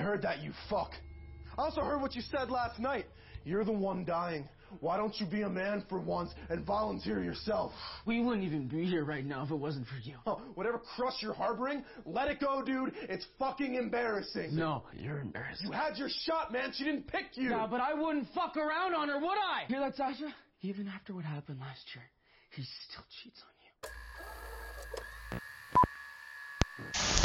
heard that, you fuck. I also heard what you said last night. You're the one dying. Why don't you be a man for once and volunteer yourself? We wouldn't even be here right now if it wasn't for you. Oh, whatever crush you're harboring, let it go, dude. It's fucking embarrassing. No, you're embarrassed. You had your shot, man. She didn't pick you. Yeah, but I wouldn't fuck around on her, would I? Hear that, Sasha? Even after what happened last year, he still cheats on you.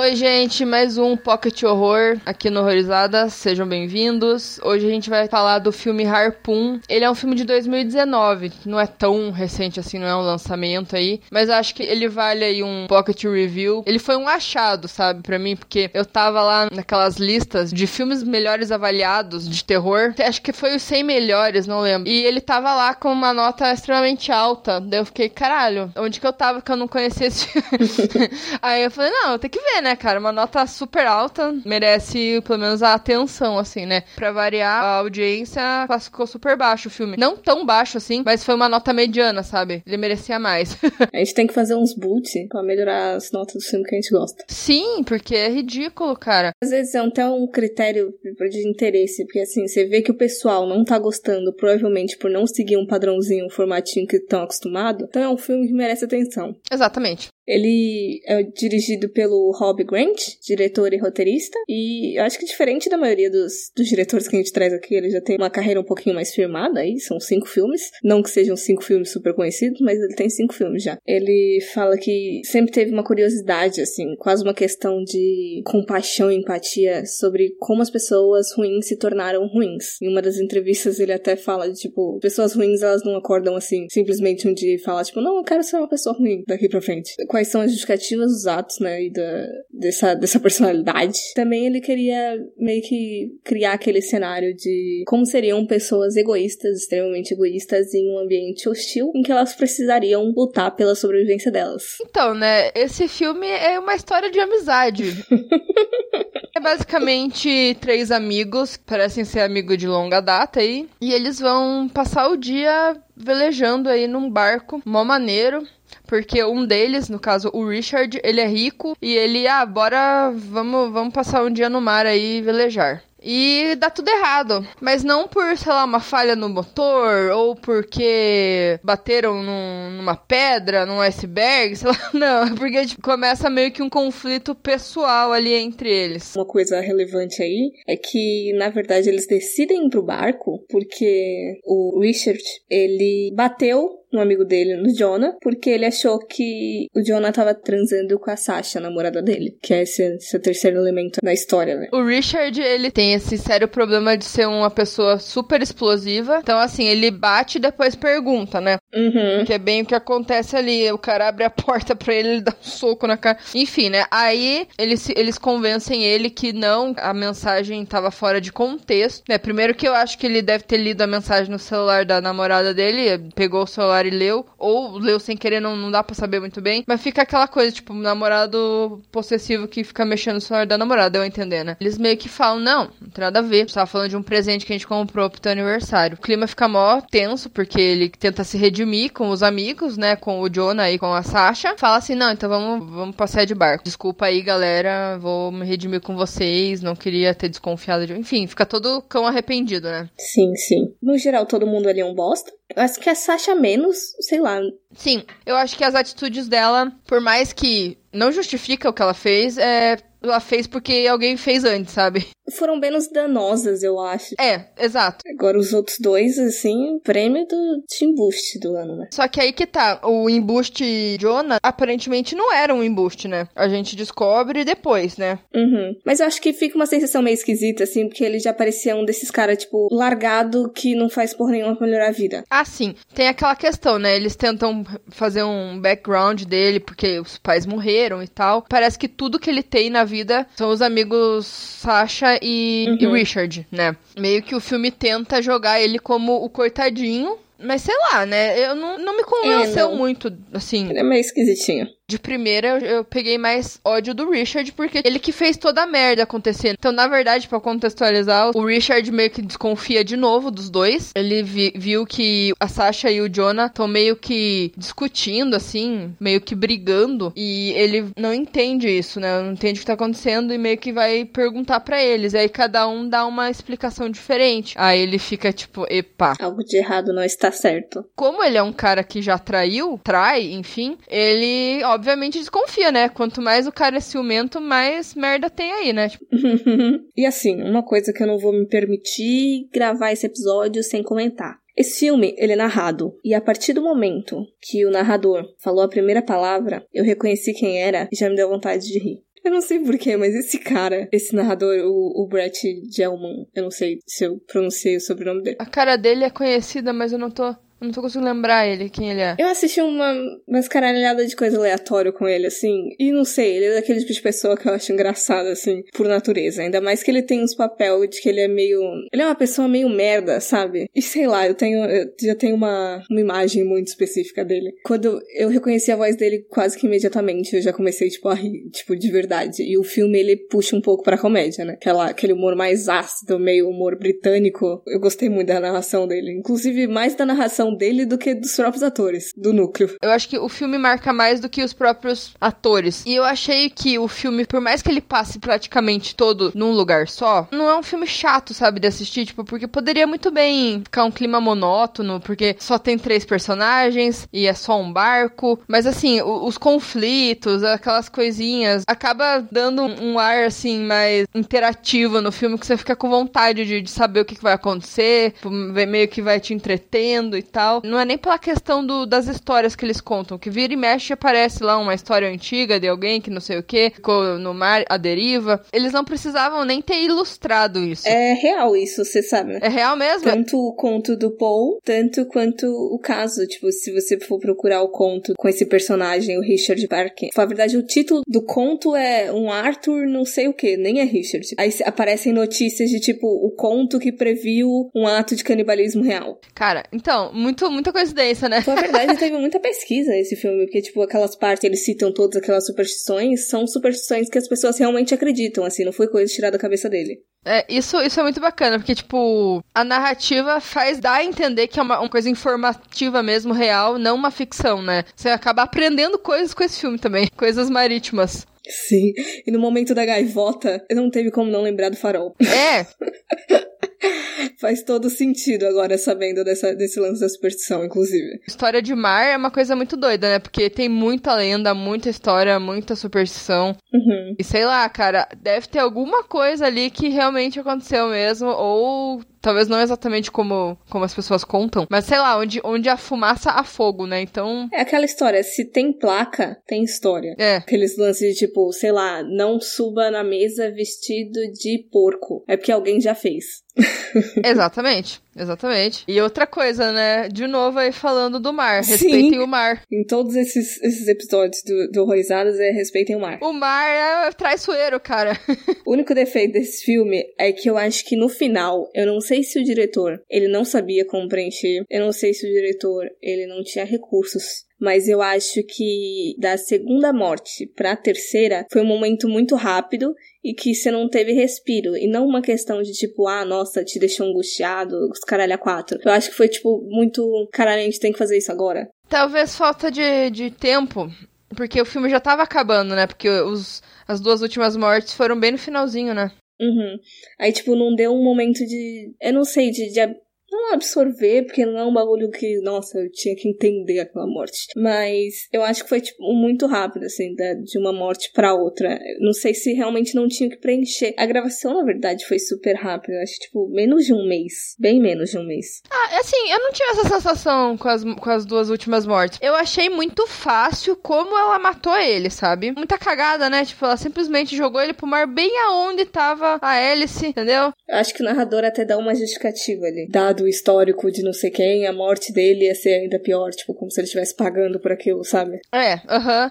Oi, gente, mais um Pocket Horror aqui no Horrorizada. Sejam bem-vindos. Hoje a gente vai falar do filme Harpoon. Ele é um filme de 2019, não é tão recente assim, não é um lançamento aí, mas acho que ele vale aí um Pocket Review. Ele foi um achado, sabe, para mim, porque eu tava lá naquelas listas de filmes melhores avaliados de terror. Acho que foi os 100 melhores, não lembro. E ele tava lá com uma nota extremamente alta. Daí eu fiquei, caralho, onde que eu tava que eu não conhecia esse filme? aí eu falei, não, tem que ver, né? Né, cara? Uma nota super alta, merece pelo menos a atenção, assim, né? Pra variar, a audiência classificou super baixo o filme. Não tão baixo assim, mas foi uma nota mediana, sabe? Ele merecia mais. a gente tem que fazer uns boot pra melhorar as notas do filme que a gente gosta. Sim, porque é ridículo, cara. Às vezes é até um critério de interesse, porque assim, você vê que o pessoal não tá gostando, provavelmente por não seguir um padrãozinho, um formatinho que estão acostumados, então é um filme que merece atenção. Exatamente. Ele é dirigido pelo Rob Grant, diretor e roteirista, e eu acho que diferente da maioria dos, dos diretores que a gente traz aqui, ele já tem uma carreira um pouquinho mais firmada aí, são cinco filmes. Não que sejam cinco filmes super conhecidos, mas ele tem cinco filmes já. Ele fala que sempre teve uma curiosidade, assim, quase uma questão de compaixão e empatia sobre como as pessoas ruins se tornaram ruins. Em uma das entrevistas ele até fala de, tipo, pessoas ruins elas não acordam assim, simplesmente um dia e falam, tipo, não, eu quero ser uma pessoa ruim daqui pra frente quais são as justificativas dos atos, né, e da, dessa, dessa personalidade. Também ele queria meio que criar aquele cenário de como seriam pessoas egoístas, extremamente egoístas, em um ambiente hostil em que elas precisariam lutar pela sobrevivência delas. Então, né, esse filme é uma história de amizade. é basicamente três amigos, parecem ser amigos de longa data aí, e eles vão passar o dia velejando aí num barco mó maneiro. Porque um deles, no caso o Richard, ele é rico e ele, ah, bora, vamos, vamos passar um dia no mar aí e velejar. E dá tudo errado. Mas não por, sei lá, uma falha no motor, ou porque bateram num, numa pedra, num iceberg, sei lá. Não, é porque tipo, começa meio que um conflito pessoal ali entre eles. Uma coisa relevante aí é que, na verdade, eles decidem ir pro barco porque o Richard, ele bateu um amigo dele, no Jonah, porque ele achou que o Jonah tava transando com a Sasha, a namorada dele, que é esse, esse terceiro elemento da história, né? O Richard, ele tem esse sério problema de ser uma pessoa super explosiva. Então, assim, ele bate e depois pergunta, né? Uhum. Que é bem o que acontece ali. O cara abre a porta pra ele, ele dá um soco na cara. Enfim, né? Aí eles, eles convencem ele que não, a mensagem tava fora de contexto. Né? Primeiro que eu acho que ele deve ter lido a mensagem no celular da namorada dele, pegou o celular e leu. Ou leu sem querer, não, não dá pra saber muito bem. Mas fica aquela coisa, tipo, namorado possessivo que fica mexendo no celular da namorada, eu entender, né? Eles meio que falam, não, não tem nada a ver. Tava falando de um presente que a gente comprou pro teu aniversário. O clima fica mó tenso, porque ele tenta se redimir com os amigos, né? Com o Jonah e com a Sasha. Fala assim, não, então vamos, vamos passear de barco. Desculpa aí, galera. Vou me redimir com vocês. Não queria ter desconfiado de. Enfim, fica todo cão arrependido, né? Sim, sim. No geral, todo mundo ali é um bosta. Eu acho que a Sasha menos, sei lá. Sim, eu acho que as atitudes dela, por mais que não justifica o que ela fez, é ela fez porque alguém fez antes, sabe? Foram menos danosas, eu acho. É, exato. Agora os outros dois, assim, prêmio do Boost do ano, né? Só que aí que tá, o embuste Jonah aparentemente não era um embuste, né? A gente descobre depois, né? Uhum. Mas eu acho que fica uma sensação meio esquisita, assim, porque ele já parecia um desses caras, tipo, largado que não faz por nenhuma pra melhorar a vida. Ah, sim. Tem aquela questão, né? Eles tentam fazer um background dele porque os pais morreram e tal. Parece que tudo que ele tem na vida são os amigos Sasha e, uhum. e Richard, né? Meio que o filme tenta jogar ele como o coitadinho Mas sei lá, né? Eu não, não me convenceu É, não. muito, assim. Ele é meio esquisitinho. De primeira, eu, eu peguei mais ódio do Richard, porque ele que fez toda a merda acontecer. Então, na verdade, pra contextualizar, o Richard meio que desconfia de novo dos dois. Ele vi- viu que a Sasha e o Jonah estão meio que discutindo, assim, meio que brigando. E ele não entende isso, né? Não entende o que tá acontecendo e meio que vai perguntar pra eles. E aí cada um dá uma explicação diferente. Aí ele fica tipo, epa, Algo de errado não está certo. como ele é um cara que já traiu, trai, enfim, ele obviamente desconfia, né? Quanto mais o cara é ciumento, mais merda tem aí, né? Tipo, e assim, uma coisa que eu não vou me permitir gravar esse episódio sem comentar. Esse filme, ele é narrado, e a partir do momento que o narrador falou a primeira palavra, eu reconheci quem era e já me deu vontade de rir. Eu não sei porquê, mas esse cara, esse narrador, o, o Brett Gelman, eu não sei se eu pronunciei o sobrenome dele. a cara dele é conhecida, mas eu não tô. Eu não tô conseguindo lembrar ele, quem ele é. Eu assisti uma umas caralhada de coisa aleatória com ele, assim. E não sei, ele é daquele tipo de pessoa que eu acho engraçado, assim, por natureza. Ainda mais que ele tem uns papel de que ele é meio. Ele é uma pessoa meio merda, sabe? E sei lá, eu tenho. Eu já tenho uma, uma imagem muito específica dele. Quando eu reconheci a voz dele quase que imediatamente, eu já comecei, tipo, a rir, tipo, de verdade. E o filme, ele puxa um pouco pra comédia, né? Aquela, aquele humor mais ácido, meio humor britânico. Eu gostei muito da narração dele. Inclusive, mais da narração dele do que dos próprios atores, do núcleo. Eu acho que o filme marca mais do que os próprios atores. E eu achei que o filme, por mais que ele passe praticamente todo num lugar só, não é um filme chato, sabe, de assistir, tipo, porque poderia muito bem ficar um clima monótono, porque só tem três personagens e é só um barco. Mas assim, os conflitos, aquelas coisinhas, acaba dando um ar assim mais interativo no filme que você fica com vontade de, de saber o que, que vai acontecer, tipo, meio que vai te entretendo e tal. Não é nem pela questão do- das histórias que eles contam, que vira e mexe aparece lá uma história antiga de alguém que não sei o que, ficou no mar à deriva. Eles não precisavam nem ter ilustrado isso. É real isso, você sabe, né? É real mesmo? Tanto o conto do Paul, tanto quanto o caso. Tipo, se você for procurar o conto com esse personagem, o Richard Parker. Na verdade, o título do conto é um Arthur não sei o que, nem é Richard. Aí aparecem notícias de tipo, o conto que previu um ato de canibalismo real. Cara, então, muito, muita coincidência, né? Na verdade, teve muita pesquisa nesse filme, porque, tipo, aquelas partes, eles citam todas aquelas superstições, são superstições que as pessoas realmente acreditam, assim, não foi coisa tirada da cabeça dele. É, isso, isso é muito bacana, porque, tipo, a narrativa faz dar a entender que é uma, uma coisa informativa mesmo, real, não uma ficção, né? Você acaba aprendendo coisas com esse filme também, coisas marítimas. Sim. E no momento da gaivota, não teve como não lembrar do farol. É, Faz todo sentido agora, sabendo dessa, desse lance da superstição, inclusive. história de mar é uma coisa muito doida, né? Porque tem muita lenda, muita história, muita superstição. Uhum. E sei lá, cara, deve ter alguma coisa ali que realmente aconteceu mesmo, ou talvez não exatamente como, como as pessoas contam, mas sei lá, onde, onde a fumaça há fogo, né? Então, É aquela história, se tem placa, tem história. é. Aqueles lances de tipo, sei lá, não suba na mesa vestido de porco. É porque alguém já fez. Exatamente, exatamente. E outra coisa, né? De novo aí falando do mar. Sim. Respeitem o mar. Em todos esses, esses episódios do, do Horrorizadas é respeitem o mar. O mar é traiçoeiro, cara. O único defeito desse filme é que eu acho que no final, eu não sei se o diretor, ele não sabia como preencher, eu não sei se o diretor, ele não tinha recursos. Mas eu acho que da segunda morte pra terceira foi um momento muito rápido e que você não teve respiro. E não uma questão de tipo, ah, nossa, te deixou angustiado, os caralho a quatro. Eu acho que foi tipo muito, caralho, a gente tem que fazer isso agora. Talvez falta de, de tempo. Porque o filme já tava acabando, né? Porque os, as duas últimas mortes foram bem no finalzinho, né? Uhum. Aí, tipo, não deu um momento de. Eu não sei, de. de não absorver, porque não é um bagulho que, nossa, eu tinha que entender aquela morte. Mas eu acho que foi, tipo, muito rápido, assim, de uma morte pra outra. Não sei se realmente não tinha que preencher. A gravação, na verdade, foi super rápida. Eu acho, tipo, menos de um mês. Bem menos de um mês. Ah, assim, eu não tive essa sensação com as, com as duas últimas mortes. Eu achei muito fácil como ela matou ele, sabe? Muita cagada, né? Tipo, ela simplesmente jogou ele pro mar bem aonde tava a hélice, entendeu? Eu acho que o narrador até dá uma justificativa ali. Dado o histórico de não sei quem, a morte dele ia ser ainda pior, tipo, como se ele estivesse pagando por aquilo, sabe? É, aham.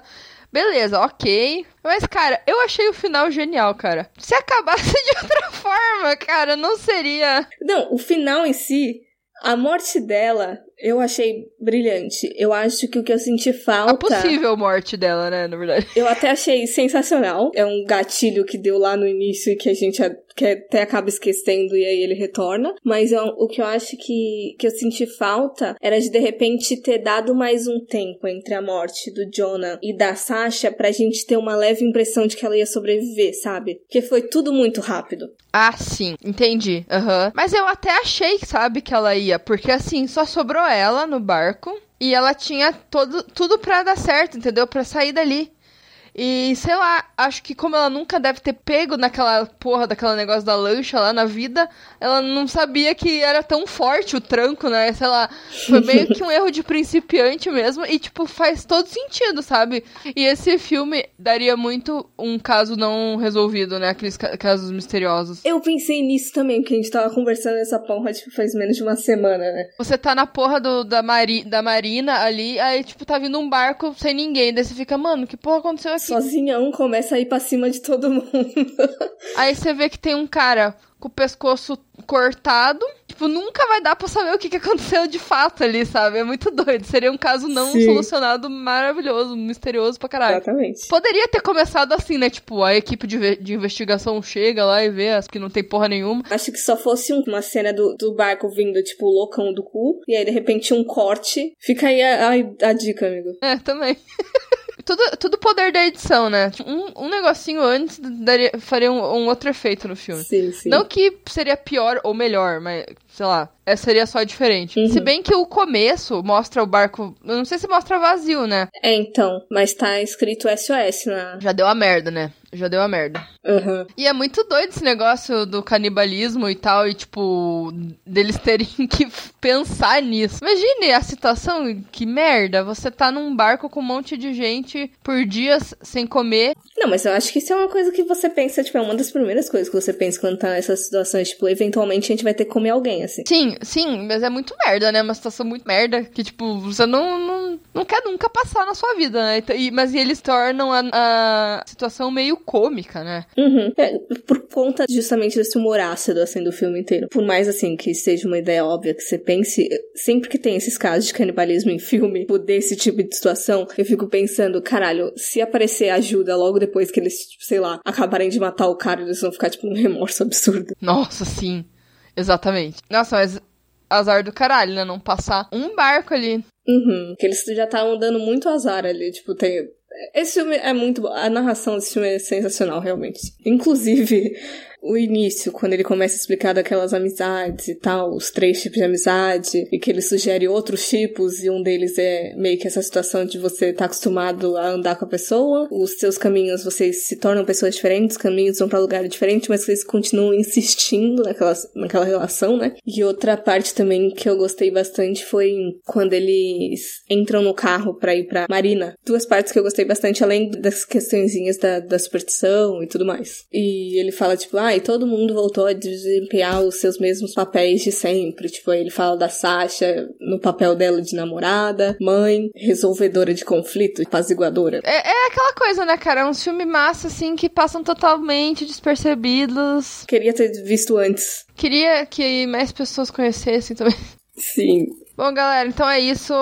Beleza, ok. Mas, cara, eu achei o final genial, cara. Se acabasse de outra forma, cara, não seria. Não, o final em si, a morte dela, Eu achei brilhante. Eu acho que o que eu senti A falta. possível morte dela, né, na verdade. Eu até achei sensacional. É um gatilho que deu lá no início e que a gente a- que até acaba esquecendo e aí ele retorna. Mas eu- o que eu acho que, que eu senti falta era de de repente ter dado mais um tempo entre a morte do Jonah e da Sasha pra gente ter uma leve impressão de que ela ia sobreviver, sabe? Porque foi tudo muito rápido. Ah, sim, entendi. Aham. Mas eu até achei, sabe, que ela ia, porque assim, só sobrou ela no barco e ela tinha todo, tudo pra dar certo, entendeu? Pra sair dali. E sei lá, acho que como ela nunca deve ter pego naquela porra daquela negócio da lancha lá na vida, ela não sabia que era tão forte o tranco, né? Sei lá, foi meio que um erro de principiante mesmo e tipo faz todo sentido, sabe? E esse filme daria muito um caso não resolvido, né? Aqueles ca- casos misteriosos. Eu pensei nisso também, porque a gente tava conversando nessa porra, tipo, faz menos de uma semana, né? Você tá na porra do, da, mari, da marina ali, aí, tipo, tá vindo um barco sem ninguém. Daí você fica, mano, que porra aconteceu aqui? Sozinhão começa a ir pra cima de todo mundo. Aí você vê que tem um cara com o pescoço cortado. Tipo, nunca vai dar pra saber o que, que aconteceu de fato ali, sabe? É muito doido. Seria um caso não Sim. solucionado maravilhoso, misterioso pra caralho. Exatamente. Poderia ter começado assim, né? Tipo, a equipe de, de investigação chega lá e vê as que não tem porra nenhuma. Acho que só fosse um- uma cena do, do barco vindo, tipo, loucão do cu, e aí de repente um corte. Fica aí a, a- a dica, amigo. É, também. tudo, tudo poder da edição, né? Um, um negocinho antes daria, faria um, um outro efeito no filme. Sim, sim. Não que seria pior ou melhor, mas, sei lá, é, seria só diferente. Uhum. Se bem que o começo mostra o barco. Eu não sei se mostra vazio, né? É, então, mas tá escrito SOS na. Já deu a merda, né? Já deu a merda. Aham. E é muito doido esse negócio do canibalismo e tal, e tipo, deles terem que pensar nisso. Imagine a situação, que merda, você tá num barco com um monte de gente por dias sem comer. Não, mas eu acho que isso é uma coisa que você pensa, tipo, é uma das primeiras coisas que você pensa quando tá nessas situações, tipo, eventualmente a gente vai ter que comer alguém, assim. Sim, sim, mas é muito merda, né? Uma situação muito merda que, tipo, você não, não, não quer nunca passar na sua vida, né? E- mas eles tornam a, a situação meio cômica, né? Uhum. É, por conta justamente desse humor ácido, assim, do filme inteiro. Por mais, assim, que seja uma ideia óbvia que você pense, sempre que tem esses casos de canibalismo em filme, tipo, desse tipo de situação, eu fico pensando, caralho, se aparecer ajuda logo depois que eles, tipo, sei lá, acabarem de matar o cara, eles vão ficar, tipo, num remorso absurdo. Nossa, sim. Exatamente. Nossa, mas azar do caralho, né? Não passar um barco ali. Uhum. Que eles já estavam dando muito azar ali, tipo, tem... Esse filme é muito bom. A narração desse filme é sensacional, realmente. Inclusive, o início, quando ele começa a explicar daquelas amizades e tal, os três tipos de amizade, e que ele sugere outros tipos, e um deles é meio que essa situação de você estar acostumado a andar com a pessoa, os seus caminhos, vocês se tornam pessoas diferentes, os caminhos vão pra lugares diferentes, mas vocês continuam insistindo naquela, naquela relação, né? E outra parte também que eu gostei bastante foi quando eles entram no carro pra ir pra Marina. Duas partes que eu gostei bastante, além das questõezinhas da, da superstição e tudo mais. E ele fala, tipo, ah, e todo mundo voltou a desempenhar os seus mesmos papéis de sempre. Tipo, aí ele fala da Sasha no papel dela de namorada, mãe, resolvedora de conflito, apaziguadora. É, é aquela coisa, né, cara? É um filme massa, assim, que passam totalmente despercebidos. Queria ter visto antes. Queria que mais pessoas conhecessem também. Sim. Bom, galera, então é isso.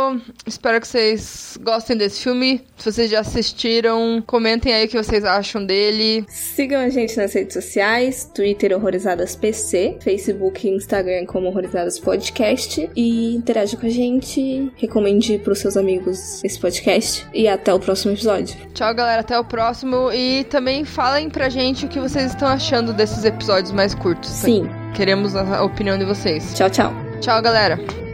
Espero que vocês gostem desse filme. Se vocês já assistiram, comentem aí o que vocês acham dele. Sigam a gente nas redes sociais, Twitter Horrorizadas PC, Facebook e Instagram como Horrorizadas Podcast e interaja com a gente, recomende para os seus amigos esse podcast e até o próximo episódio. Tchau, galera. Até o próximo. E também falem pra gente o que vocês estão achando desses episódios mais curtos. Sim, Queremos a a opinião de vocês. tchau, tchau. Tchau, galera.